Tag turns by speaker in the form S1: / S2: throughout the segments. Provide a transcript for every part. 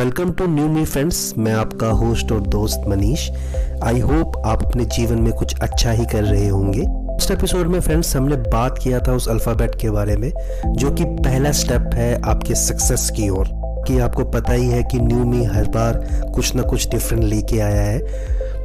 S1: Welcome to new me friends मैं आपका host और दोस्त मनीष। आई होप आप अपने जीवन में कुछ अच्छा ही कर रहे होंगे। इस एपिसोड में फ्रेंड्स हमने बात किया था उस अल्फ़ाबेट के बारे में, जो कि पहला स्टेप है आपके सक्सेस की ओर। कि आपको पता ही है कि न्यू मी हर बार कुछ ना कुछ डिफरेंट लेके आया है।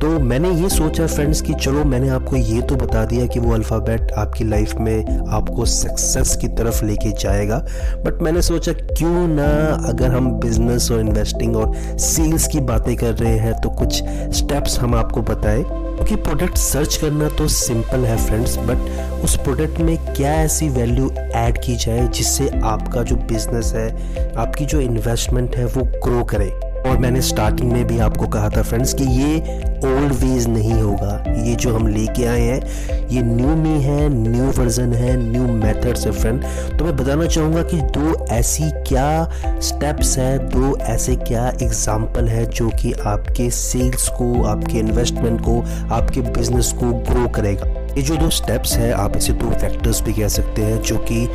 S1: तो मैंने ये सोचा फ्रेंड्स कि चलो मैंने आपको ये तो बता दिया कि वो अल्फ़ाबेट आपकी लाइफ में आपको सक्सेस की तरफ़ लेके जाएगा। बट मैंने सोचा क्यों ना अगर हम बिज़नेस और इन्वेस्टिंग और सेल्स की बातें कर रहे हैं तो कुछ स्टेप्स हम आपको बताएँ। क्योंकि प्रोडक्ट सर्च करना तो सिंपल है फ्रेंड्स बट उस प्रोडक्ट में क्या ऐसी वैल्यू ऐड की जाए जिससे आपका जो बिज़नेस है, आपकी जो इन्वेस्टमेंट है, वो ग्रो करे। और मैंने स्टार्टिंग में भी आपको कहा था फ्रेंड्स कि ये ओल्ड वेज नहीं होगा। ये जो हम लेके आए हैं, ये न्यू मी है न्यू वर्जन है न्यू मेथड्स है फ्रेंड तो मैं बताना चाहूँगा कि दो ऐसी क्या स्टेप्स है, दो ऐसे क्या एग्ज़ाम्पल है जो कि आपके सेल्स को, आपके इन्वेस्टमेंट को, आपके बिज़नेस को ग्रो करेगा। ये जो दो स्टेप्स है, आप इसे दो फैक्टर्स भी कह सकते हैं जो कि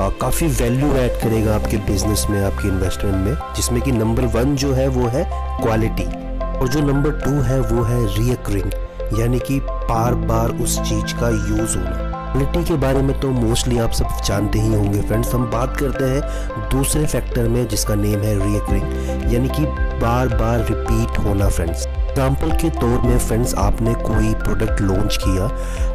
S1: काफ़ी वैल्यू ऐड करेगा आपके बिज़नेस में, आपके इन्वेस्टमेंट में, जिसमें कि नंबर वन जो है वो है क्वालिटी और जो नंबर टू है वो है रियकरिंग यानी कि बार बार उस चीज़ का यूज़ होना। क्वालिटी के बारे में तो मोस्टली आप सब जानते ही होंगे फ्रेंड्स हम बात करते हैं दूसरे फैक्टर में जिसका नेम है रियकरिंग यानी कि बार बार रिपीट होना फ्रेंड्स एग्ज़ाम्पल के तौर में फ्रेंड्स आपने कोई प्रोडक्ट लॉन्च किया,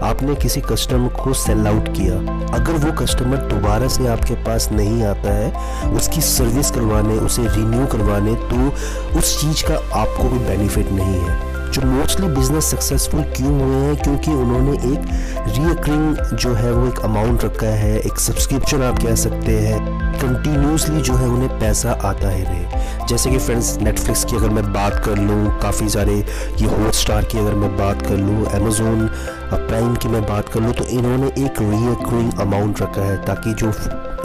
S1: आपने किसी कस्टमर को सेल आउट किया अगर वो कस्टमर दोबारा से आपके पास नहीं आता है, उसकी सर्विस करवाने, उसे रिन्यू करवाने तो उस चीज़ का आपको कोई बेनिफिट नहीं है। जो मोस्टली बिज़नेस सक्सेसफुल क्यों हुए हैं? क्योंकि उन्होंने एक रियकरिंग जो है, वो एक अमाउंट रखा है, एक सब्सक्रिप्शन आप कह सकते हैं। कंटिन्यूसली जो है उन्हें पैसा आता ही रहे। जैसे कि फ्रेंड्स नेटफ्लिक्स की अगर मैं बात कर लूँ, काफ़ी सारे ये हॉट स्टार की अगर मैं बात कर लूँ अमेजोन प्राइम की मैं बात कर लूँ तो इन्होंने एक रियकरिंग अमाउंट रखा है ताकि जो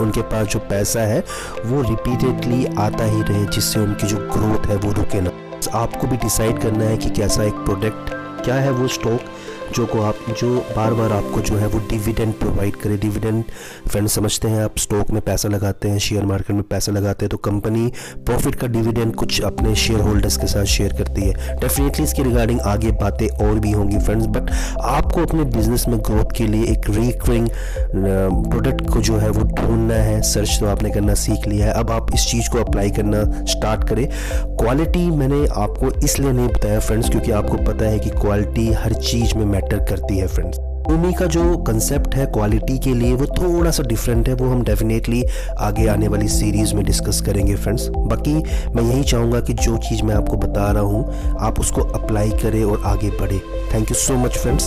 S1: उनके पास जो पैसा है, वो रिपीटेडली आता ही रहे, जिससे उनकी जो ग्रोथ है वो रुके ना। आपको भी डिसाइड करना है कि कैसा एक प्रोडक्ट क्या है वो स्टॉक जो को आप, जो बार बार आपको जो है वो डिविडेंड प्रोवाइड करे। डिविडेंड फ्रेंड समझते हैं आप स्टॉक में पैसा लगाते हैं शेयर मार्केट में पैसा लगाते हैं तो कंपनी प्रॉफिट का डिविडेंड कुछ अपने शेयर होल्डर्स के साथ शेयर करती है। डेफिनेटली इसके रिगार्डिंग आगे बातें और भी होंगी फ्रेंड्स बट आपको अपने बिज़नेस में ग्रोथ के लिए एक रिकरिंग प्रोडक्ट को जो है वो ढूंढना है। सर्च तो आपने करना सीख लिया है। अब आप इस चीज़ को अप्लाई करना स्टार्ट करें। क्वालिटी मैंने आपको इसलिए नहीं बताया फ्रेंड्स क्योंकि आपको पता है कि क्वालिटी हर चीज़ में मैटर करती है फ्रेंड्स भूमि का जो कंसेप्ट है क्वालिटी के लिए वो थोड़ा सा डिफरेंट है, वो हम डेफिनेटली आगे आने वाली सीरीज़ में डिस्कस करेंगे फ्रेंड्स बाकी मैं यही चाहूँगा कि जो चीज़ मैं आपको बता रहा हूँ, आप उसको अप्लाई करें और आगे बढ़े. Thank you so much friends